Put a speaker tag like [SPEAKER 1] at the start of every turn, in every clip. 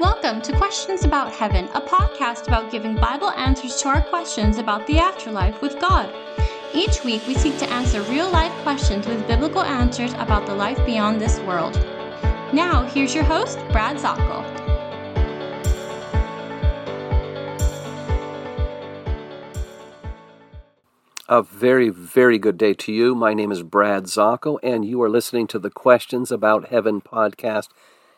[SPEAKER 1] Welcome to Questions About Heaven, a podcast about giving Bible answers to our questions about the afterlife with God. Each week, we seek to answer real life questions with biblical answers about the life beyond this world. Now, here's your host, Brad Zockel.
[SPEAKER 2] A very, very good day to you. My name is Brad Zockel, and you are listening to the Questions About Heaven podcast.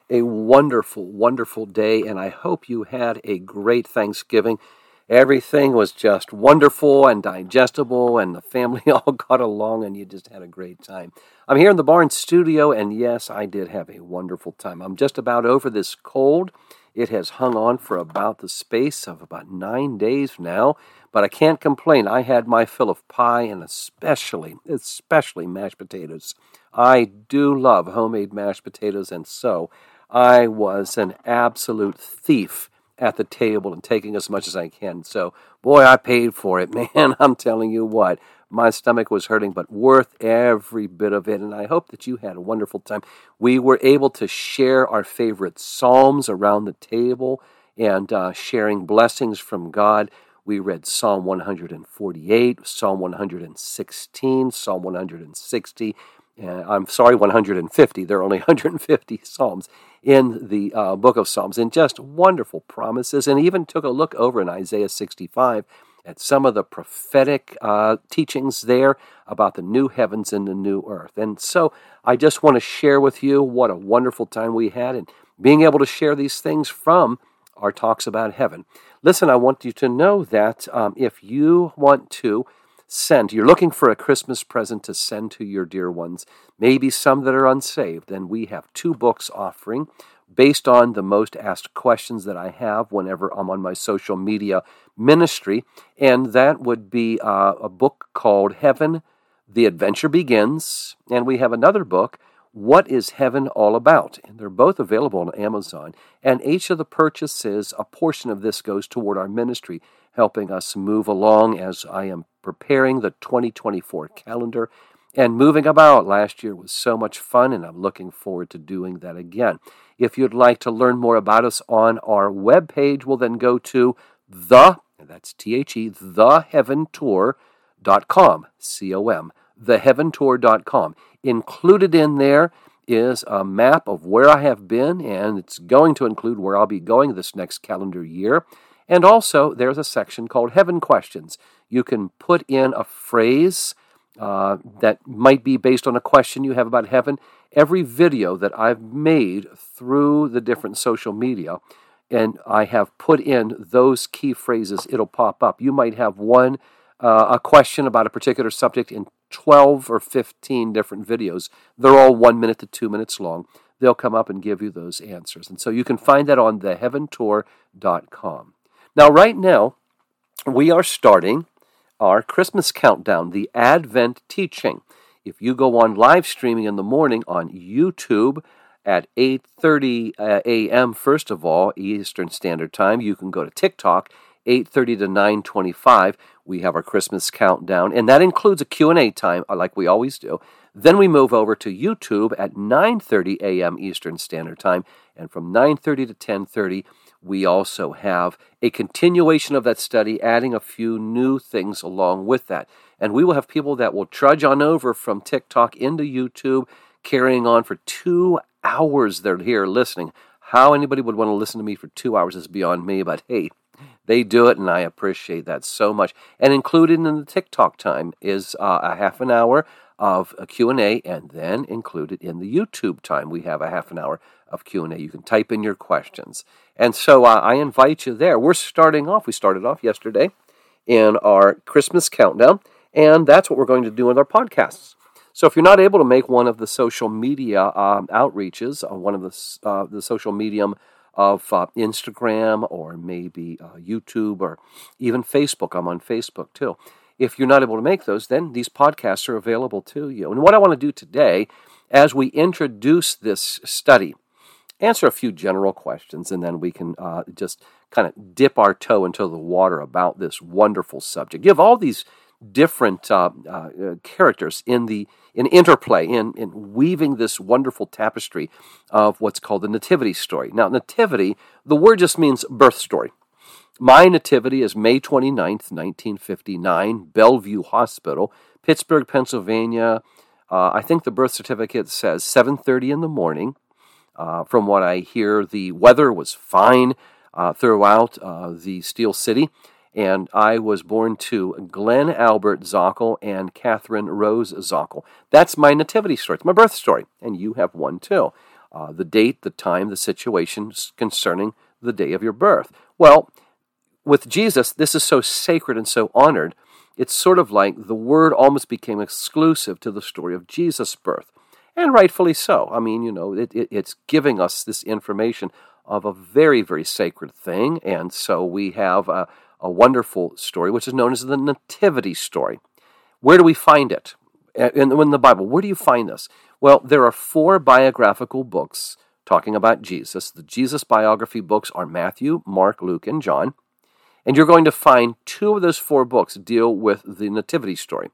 [SPEAKER 2] A wonderful, wonderful day, and I hope you had a great Thanksgiving. Everything was just wonderful and digestible, and the family all got along, and you just had a great time. I'm here in the barn studio, and yes, I did have a wonderful time. I'm just about over this cold. It has hung on for about the space of about nine days now. But I can't complain. I had my fill of pie and especially, especially mashed potatoes. I do love homemade mashed potatoes, and so I was an absolute thief at the table and taking as much as I can. So, boy, I paid for it, man. I'm telling you what. My stomach was hurting, but worth every bit of it. And I hope that you had a wonderful time. We were able to share our favorite Psalms around the table and uh, sharing blessings from God. We read Psalm 148, Psalm 116, Psalm 160. I'm sorry, 150. There are only 150 Psalms in the uh, book of Psalms, and just wonderful promises. And even took a look over in Isaiah 65 at some of the prophetic uh, teachings there about the new heavens and the new earth. And so I just want to share with you what a wonderful time we had and being able to share these things from our talks about heaven. Listen, I want you to know that um, if you want to send, you're looking for a Christmas present to send to your dear ones, maybe some that are unsaved, then we have two books offering based on the most asked questions that I have whenever I'm on my social media ministry. And that would be uh, a book called Heaven, The Adventure Begins. And we have another book what is Heaven All About? And they're both available on Amazon. And each of the purchases, a portion of this goes toward our ministry, helping us move along as I am preparing the 2024 calendar and moving about. Last year was so much fun, and I'm looking forward to doing that again. If you'd like to learn more about us on our webpage, we'll then go to the, that's T H E, theheaventour.com, C O M, theheaventour.com. Included in there is a map of where I have been, and it's going to include where I'll be going this next calendar year. And also, there's a section called Heaven Questions. You can put in a phrase uh, that might be based on a question you have about heaven. Every video that I've made through the different social media, and I have put in those key phrases, it'll pop up. You might have one, uh, a question about a particular subject in 12 or 15 different videos. They're all one minute to two minutes long. They'll come up and give you those answers. And so you can find that on theheaventour.com. Now, right now, we are starting our Christmas countdown, the Advent teaching. If you go on live streaming in the morning on YouTube at 8:30 uh, a.m. first of all Eastern Standard Time, you can go to TikTok 8:30 to 9:25 we have our Christmas countdown and that includes a Q&A time uh, like we always do. Then we move over to YouTube at 9:30 a.m. Eastern Standard Time and from 9:30 to 10:30 we also have a continuation of that study adding a few new things along with that. And we will have people that will trudge on over from TikTok into YouTube carrying on for 2 hours they're here listening. How anybody would want to listen to me for 2 hours is beyond me, but hey, they do it, and I appreciate that so much. And included in the TikTok time is uh, a half an hour of a Q&A, and then included in the YouTube time, we have a half an hour of Q&A. You can type in your questions. And so uh, I invite you there. We're starting off, we started off yesterday in our Christmas countdown, and that's what we're going to do with our podcasts. So if you're not able to make one of the social media um, outreaches, on one of the, uh, the social medium of uh, Instagram or maybe uh, YouTube or even Facebook. I'm on Facebook too. If you're not able to make those, then these podcasts are available to you. And what I want to do today, as we introduce this study, answer a few general questions, and then we can uh, just kind of dip our toe into the water about this wonderful subject. Give all these different uh, uh, characters in the in interplay in in weaving this wonderful tapestry of what's called the nativity story. Now, nativity, the word just means birth story. My nativity is May 29th, 1959, Bellevue Hospital, Pittsburgh, Pennsylvania. Uh, I think the birth certificate says 7:30 in the morning. Uh, from what I hear, the weather was fine uh, throughout uh, the Steel City, and I was born to Glenn Albert Zockel and Catherine Rose Zockel. That's my nativity story. It's my birth story, and you have one too. Uh, the date, the time, the situation concerning the day of your birth. Well, with Jesus, this is so sacred and so honored. It's sort of like the word almost became exclusive to the story of Jesus' birth. And rightfully so. I mean, you know, it, it, it's giving us this information of a very, very sacred thing. And so we have a, a wonderful story, which is known as the Nativity story. Where do we find it? In, in the Bible, where do you find this? Well, there are four biographical books talking about Jesus. The Jesus biography books are Matthew, Mark, Luke, and John. And you're going to find two of those four books deal with the Nativity story.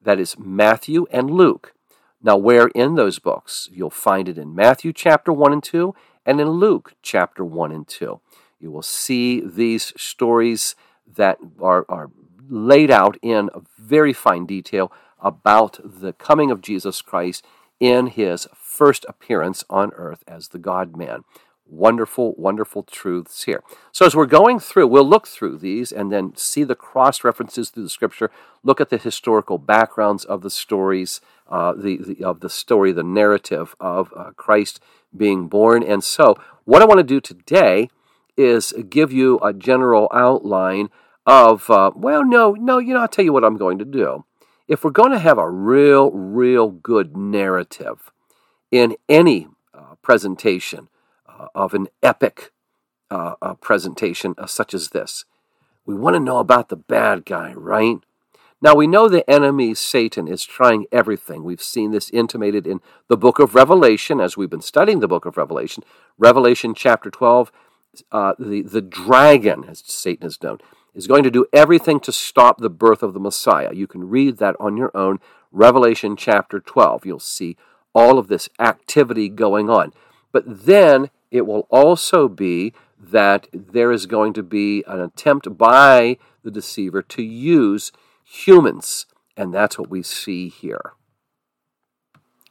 [SPEAKER 2] That is Matthew and Luke. Now, where in those books? You'll find it in Matthew chapter 1 and 2 and in Luke chapter 1 and 2. You will see these stories that are, are laid out in very fine detail about the coming of Jesus Christ in his first appearance on earth as the God man wonderful, wonderful truths here. So, as we're going through, we'll look through these and then see the cross references through the scripture, look at the historical backgrounds of the stories, uh, the, the, of the story, the narrative of uh, Christ being born. And so, what I want to do today is give you a general outline of, uh, well, no, no, you know, I'll tell you what I'm going to do. If we're going to have a real, real good narrative in any uh, presentation, of an epic uh, uh, presentation uh, such as this. We want to know about the bad guy, right? Now, we know the enemy, Satan, is trying everything. We've seen this intimated in the book of Revelation as we've been studying the book of Revelation. Revelation chapter 12, uh, the, the dragon, as Satan is known, is going to do everything to stop the birth of the Messiah. You can read that on your own. Revelation chapter 12. You'll see all of this activity going on. But then it will also be that there is going to be an attempt by the deceiver to use humans. And that's what we see here.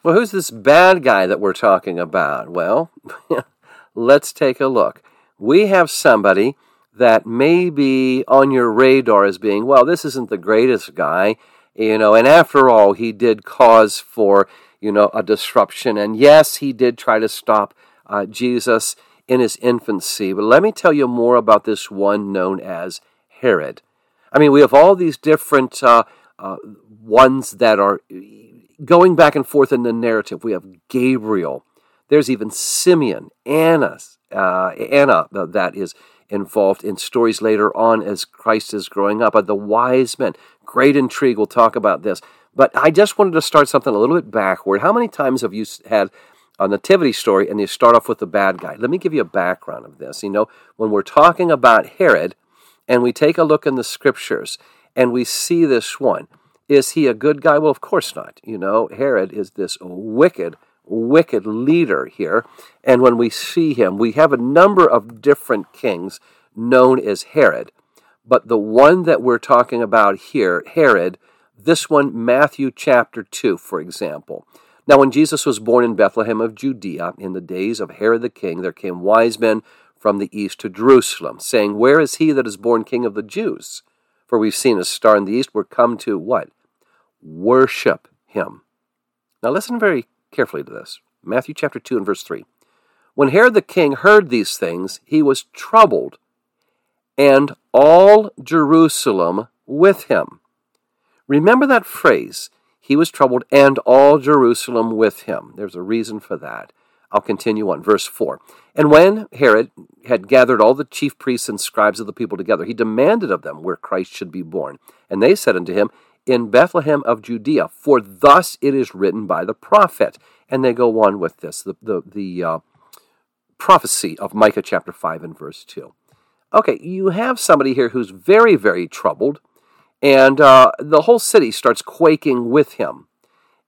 [SPEAKER 2] Well, who's this bad guy that we're talking about? Well, let's take a look. We have somebody that may be on your radar as being, well, this isn't the greatest guy, you know, and after all, he did cause for, you know, a disruption. And yes, he did try to stop uh, Jesus in his infancy. But let me tell you more about this one known as Herod. I mean, we have all these different uh, uh, ones that are going back and forth in the narrative. We have Gabriel. There's even Simeon, Anna, uh, Anna that is involved in stories later on as Christ is growing up. the wise men, great intrigue. We'll talk about this. But I just wanted to start something a little bit backward. How many times have you had a nativity story and you start off with the bad guy. Let me give you a background of this. You know, when we're talking about Herod and we take a look in the scriptures and we see this one, is he a good guy? Well, of course not. You know, Herod is this wicked, wicked leader here. And when we see him, we have a number of different kings known as Herod. But the one that we're talking about here, Herod, this one, Matthew chapter 2, for example. Now, when Jesus was born in Bethlehem of Judea, in the days of Herod the king, there came wise men from the east to Jerusalem, saying, Where is he that is born king of the Jews? For we've seen a star in the east. We're come to what? Worship him. Now, listen very carefully to this Matthew chapter 2 and verse 3. When Herod the king heard these things, he was troubled, and all Jerusalem with him. Remember that phrase he was troubled, and all Jerusalem with him. There's a reason for that. I'll continue on. Verse 4. And when Herod had gathered all the chief priests and scribes of the people together, he demanded of them where Christ should be born. And they said unto him, In Bethlehem of Judea, for thus it is written by the prophet. And they go on with this, the, the, the uh, prophecy of Micah chapter 5 and verse 2. Okay, you have somebody here who's very, very troubled And uh, the whole city starts quaking with him.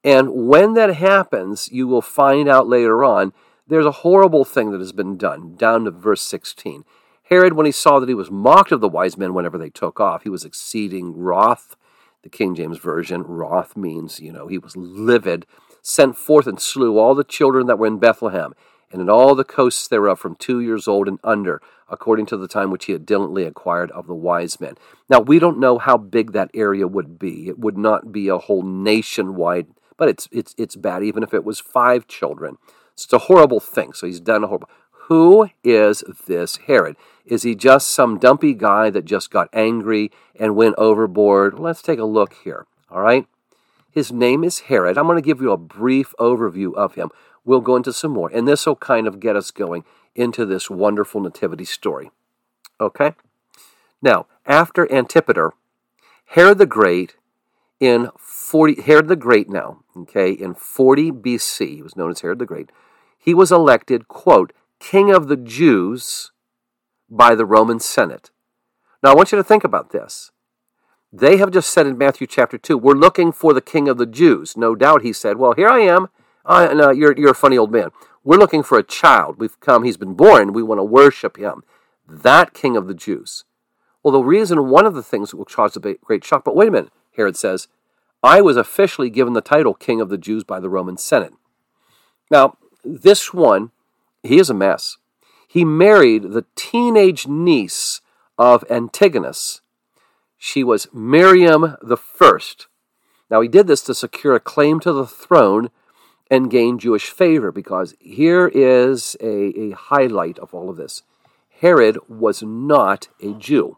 [SPEAKER 2] And when that happens, you will find out later on there's a horrible thing that has been done, down to verse 16. Herod, when he saw that he was mocked of the wise men whenever they took off, he was exceeding wroth. The King James Version, wroth means, you know, he was livid, sent forth and slew all the children that were in Bethlehem and in all the coasts thereof from two years old and under, according to the time which he had diligently acquired of the wise men. Now, we don't know how big that area would be. It would not be a whole nationwide, but it's, it's, it's bad even if it was five children. It's a horrible thing. So he's done a horrible. Who is this Herod? Is he just some dumpy guy that just got angry and went overboard? Let's take a look here. All right. His name is Herod. I'm going to give you a brief overview of him. We'll go into some more, and this will kind of get us going into this wonderful nativity story. Okay? Now, after Antipater, Herod the Great in 40 Herod the Great now, okay, in 40 BC, he was known as Herod the Great. He was elected, quote, king of the Jews by the Roman Senate. Now, I want you to think about this. They have just said in Matthew chapter 2, we're looking for the king of the Jews. No doubt he said, well, here I am. Uh, no, you're, you're a funny old man. We're looking for a child. We've come, he's been born. We want to worship him. That king of the Jews. Well, the reason, one of the things that will cause a great shock, but wait a minute, Herod says, I was officially given the title King of the Jews by the Roman Senate. Now, this one, he is a mess. He married the teenage niece of Antigonus. She was Miriam the First. Now, he did this to secure a claim to the throne and gain Jewish favor because here is a, a highlight of all of this. Herod was not a Jew.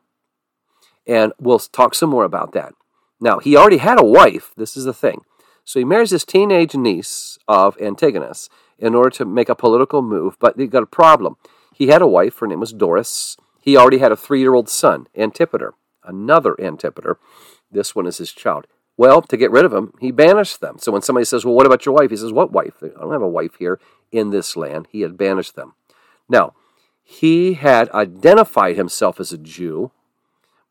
[SPEAKER 2] And we'll talk some more about that. Now, he already had a wife. This is the thing. So he marries this teenage niece of Antigonus in order to make a political move, but he got a problem. He had a wife, her name was Doris. He already had a three year old son, Antipater, another Antipater. This one is his child. Well, to get rid of them, he banished them. So when somebody says, Well, what about your wife? He says, What wife? I don't have a wife here in this land. He had banished them. Now, he had identified himself as a Jew,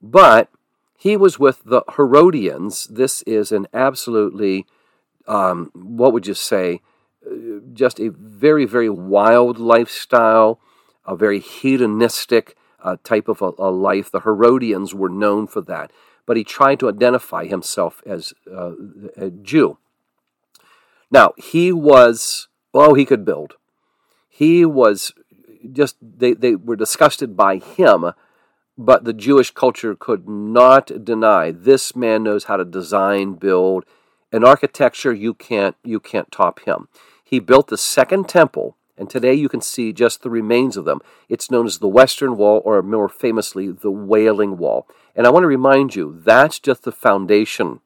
[SPEAKER 2] but he was with the Herodians. This is an absolutely, um, what would you say, just a very, very wild lifestyle, a very hedonistic uh, type of a, a life. The Herodians were known for that but he tried to identify himself as uh, a Jew. Now, he was, oh, he could build. He was just, they, they were disgusted by him, but the Jewish culture could not deny this man knows how to design, build. In architecture, you can't, you can't top him. He built the second temple and today you can see just the remains of them. It's known as the Western Wall, or more famously, the Wailing Wall. And I want to remind you, that's just the foundation.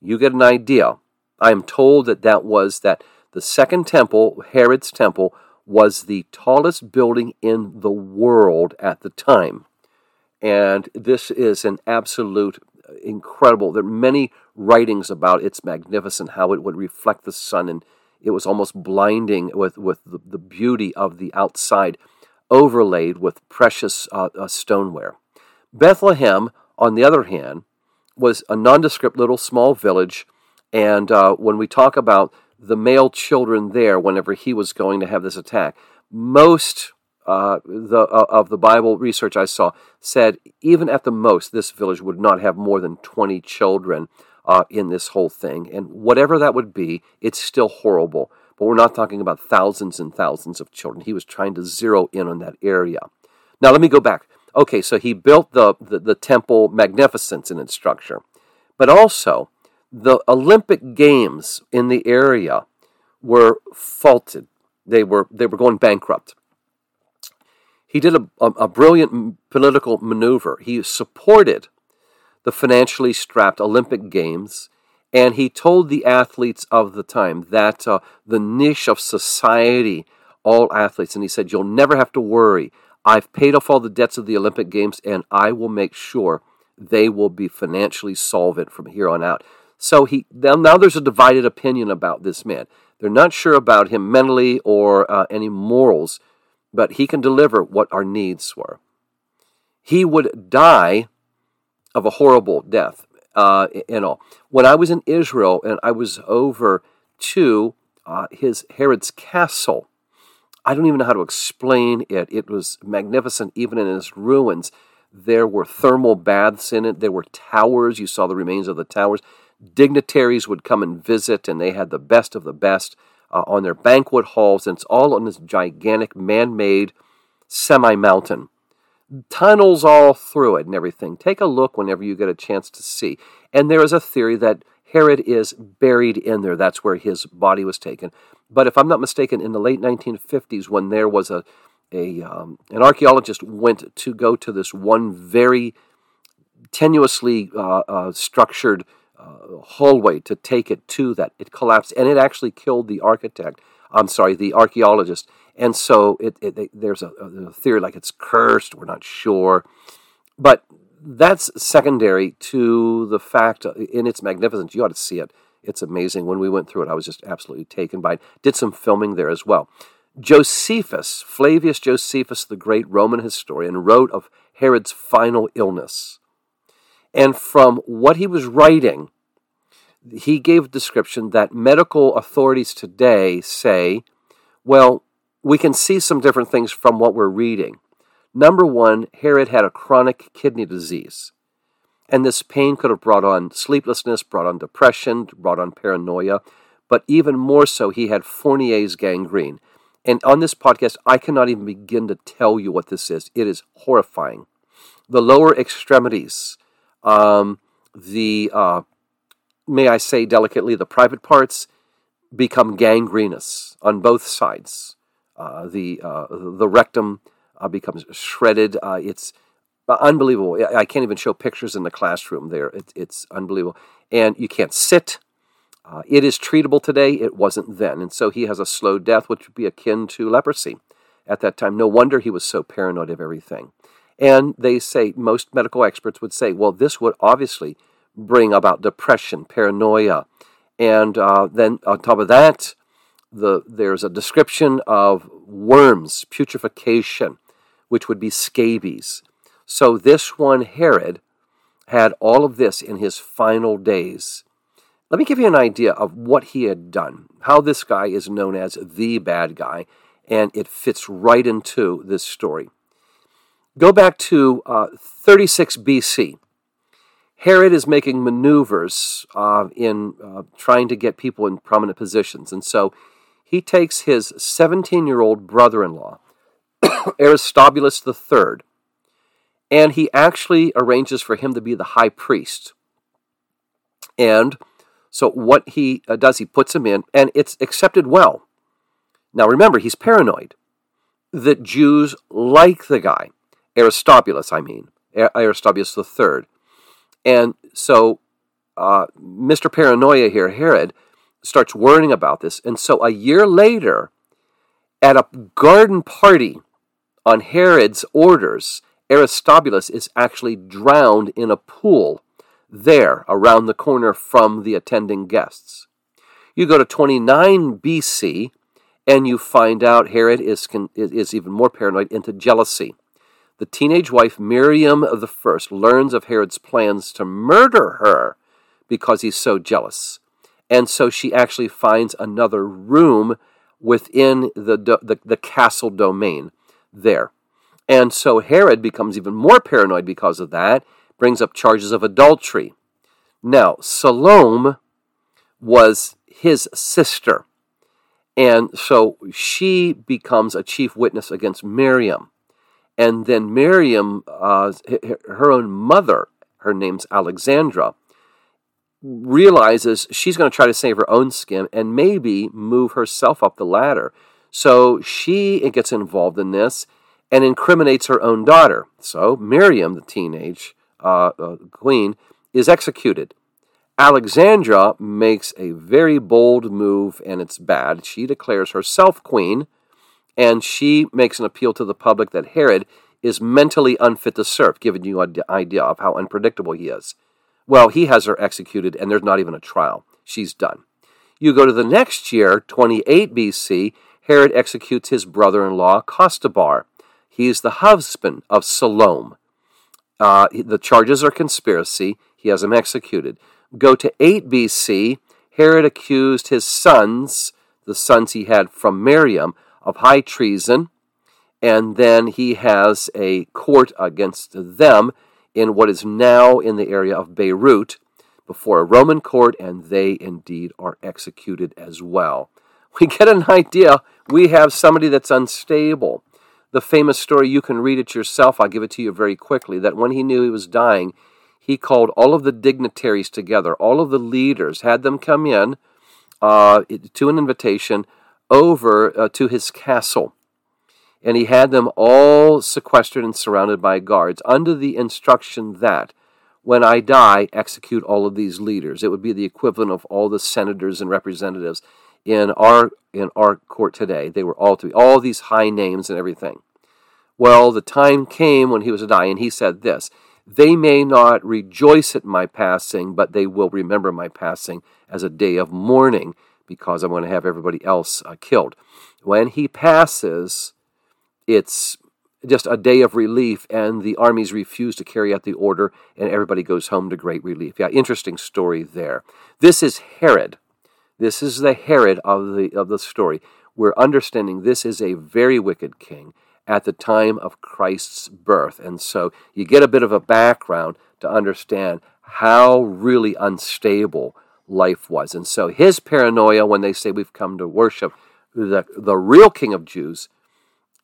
[SPEAKER 2] You get an idea. I am told that that was that the second temple, Herod's temple, was the tallest building in the world at the time. And this is an absolute uh, incredible. There are many writings about its magnificence, how it would reflect the sun and it was almost blinding with, with the, the beauty of the outside, overlaid with precious uh, uh, stoneware. Bethlehem, on the other hand, was a nondescript little small village. And uh, when we talk about the male children there, whenever he was going to have this attack, most uh, the, uh, of the Bible research I saw said even at the most, this village would not have more than 20 children uh, in this whole thing. And whatever that would be, it's still horrible. But we're not talking about thousands and thousands of children. He was trying to zero in on that area. Now, let me go back. Okay, so he built the, the, the temple magnificence in its structure, but also the Olympic Games in the area were faulted. They were, they were going bankrupt. He did a, a, a brilliant political maneuver. He supported the financially strapped Olympic Games, and he told the athletes of the time that uh, the niche of society, all athletes, and he said, You'll never have to worry. I've paid off all the debts of the Olympic Games, and I will make sure they will be financially solvent from here on out. So he now, now there's a divided opinion about this man. They're not sure about him mentally or uh, any morals, but he can deliver what our needs were. He would die of a horrible death uh, and all. When I was in Israel and I was over to uh, his Herod's castle, I don't even know how to explain it. It was magnificent, even in its ruins. There were thermal baths in it. There were towers. You saw the remains of the towers. Dignitaries would come and visit, and they had the best of the best uh, on their banquet halls. And it's all on this gigantic man made semi mountain. Tunnels all through it and everything. Take a look whenever you get a chance to see. And there is a theory that Herod is buried in there. That's where his body was taken. But if I'm not mistaken, in the late 1950s, when there was a, a um, an archaeologist went to go to this one very tenuously uh, uh, structured uh, hallway to take it to that, it collapsed, and it actually killed the architect. I'm sorry, the archaeologist. And so it, it, it there's a, a theory like it's cursed. We're not sure, but that's secondary to the fact uh, in its magnificence. You ought to see it. It's amazing. When we went through it, I was just absolutely taken by it. Did some filming there as well. Josephus, Flavius Josephus, the great Roman historian, wrote of Herod's final illness. And from what he was writing, he gave a description that medical authorities today say, well, we can see some different things from what we're reading. Number one, Herod had a chronic kidney disease. And this pain could have brought on sleeplessness, brought on depression, brought on paranoia, but even more so, he had Fournier's gangrene. And on this podcast, I cannot even begin to tell you what this is. It is horrifying. The lower extremities, um, the, uh, may I say delicately, the private parts become gangrenous on both sides. Uh, the, uh, the rectum uh, becomes shredded. It's unbelievable. I can't even show pictures in the classroom there. It, it's unbelievable. And you can't sit. Uh, it is treatable today. It wasn't then. And so he has a slow death, which would be akin to leprosy at that time. No wonder he was so paranoid of everything. And they say, most medical experts would say, well, this would obviously bring about depression, paranoia. And uh, then on top of that, the, there's a description of worms, putrefaction, which would be scabies. So this one, Herod, had all of this in his final days. Let me give you an idea of what he had done, how this guy is known as the bad guy, and it fits right into this story. Go back to uh, 36 BC. Herod is making maneuvers uh, in uh, trying to get people in prominent positions. And so he takes his 17 year old brother in law, Aristobulus III, and he actually arranges for him to be the high priest. And so what he uh, does, he puts him in, and it's accepted well. Now remember, he's paranoid that Jews like the guy, Aristobulus, I mean, Aristobulus III. And so uh, Mr. Paranoia here, Herod, starts worrying about this. And so a year later, at a garden party on Herod's orders, Aristobulus is actually drowned in a pool there around the corner from the attending guests. You go to 29 BC and you find out Herod is, is even more paranoid into jealousy. The teenage wife Miriam I learns of Herod's plans to murder her because he's so jealous. And so she actually finds another room within the, the, the castle domain there. And so Herod becomes even more paranoid because of that, brings up charges of adultery. Now, Salome was his sister. And so she becomes a chief witness against Miriam. And then Miriam, uh, her own mother, her name's Alexandra, realizes she's going to try to save her own skin and maybe move herself up the ladder. So she gets involved in this and incriminates her own daughter. So Miriam, the teenage uh, uh, queen, is executed. Alexandra makes a very bold move, and it's bad. She declares herself queen, and she makes an appeal to the public that Herod is mentally unfit to serve, giving you an idea of how unpredictable he is. Well, he has her executed, and there's not even a trial. She's done. You go to the next year, 28 BC, Herod executes his brother in law, Costobar. He is the husband of Salome. Uh, the charges are conspiracy. He has them executed. Go to 8 BC. Herod accused his sons, the sons he had from Miriam, of high treason. And then he has a court against them in what is now in the area of Beirut before a Roman court, and they indeed are executed as well. We get an idea. We have somebody that's unstable. The famous story, you can read it yourself. I'll give it to you very quickly. That when he knew he was dying, he called all of the dignitaries together, all of the leaders, had them come in uh, to an invitation over uh, to his castle. And he had them all sequestered and surrounded by guards under the instruction that when I die, execute all of these leaders. It would be the equivalent of all the senators and representatives in our in our court today. They were all to be all these high names and everything. Well, the time came when he was dying. He said this: They may not rejoice at my passing, but they will remember my passing as a day of mourning, because I'm going to have everybody else uh, killed. When he passes, it's just a day of relief, and the armies refuse to carry out the order, and everybody goes home to great relief. Yeah, interesting story there. This is Herod. This is the Herod of the of the story. We're understanding this is a very wicked king at the time of Christ's birth, and so you get a bit of a background to understand how really unstable life was. And so his paranoia when they say we've come to worship the the real King of Jews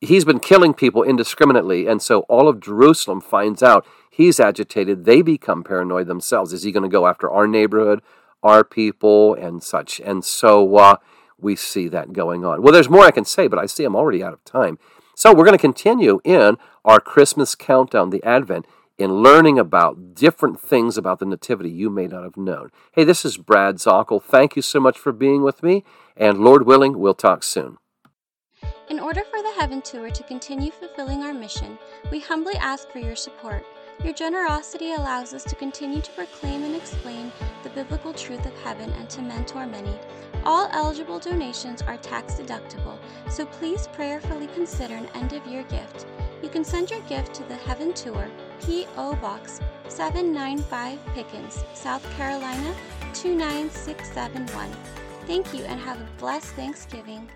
[SPEAKER 2] he's been killing people indiscriminately, and so all of Jerusalem finds out he's agitated. They become paranoid themselves. Is he going to go after our neighborhood, our people, and such? And so uh, we see that going on. Well, there's more I can say, but I see I'm already out of time. So we're going to continue in our Christmas countdown, the Advent, in learning about different things about the Nativity you may not have known. Hey, this is Brad Zockel. Thank you so much for being with me, and Lord willing, we'll talk soon.
[SPEAKER 1] In order for the Heaven Tour to continue fulfilling our mission, we humbly ask for your support. Your generosity allows us to continue to proclaim and explain the biblical truth of heaven and to mentor many. All eligible donations are tax deductible, so please prayerfully consider an end of year gift. You can send your gift to the Heaven Tour, P.O. Box 795 Pickens, South Carolina 29671. Thank you and have a blessed Thanksgiving.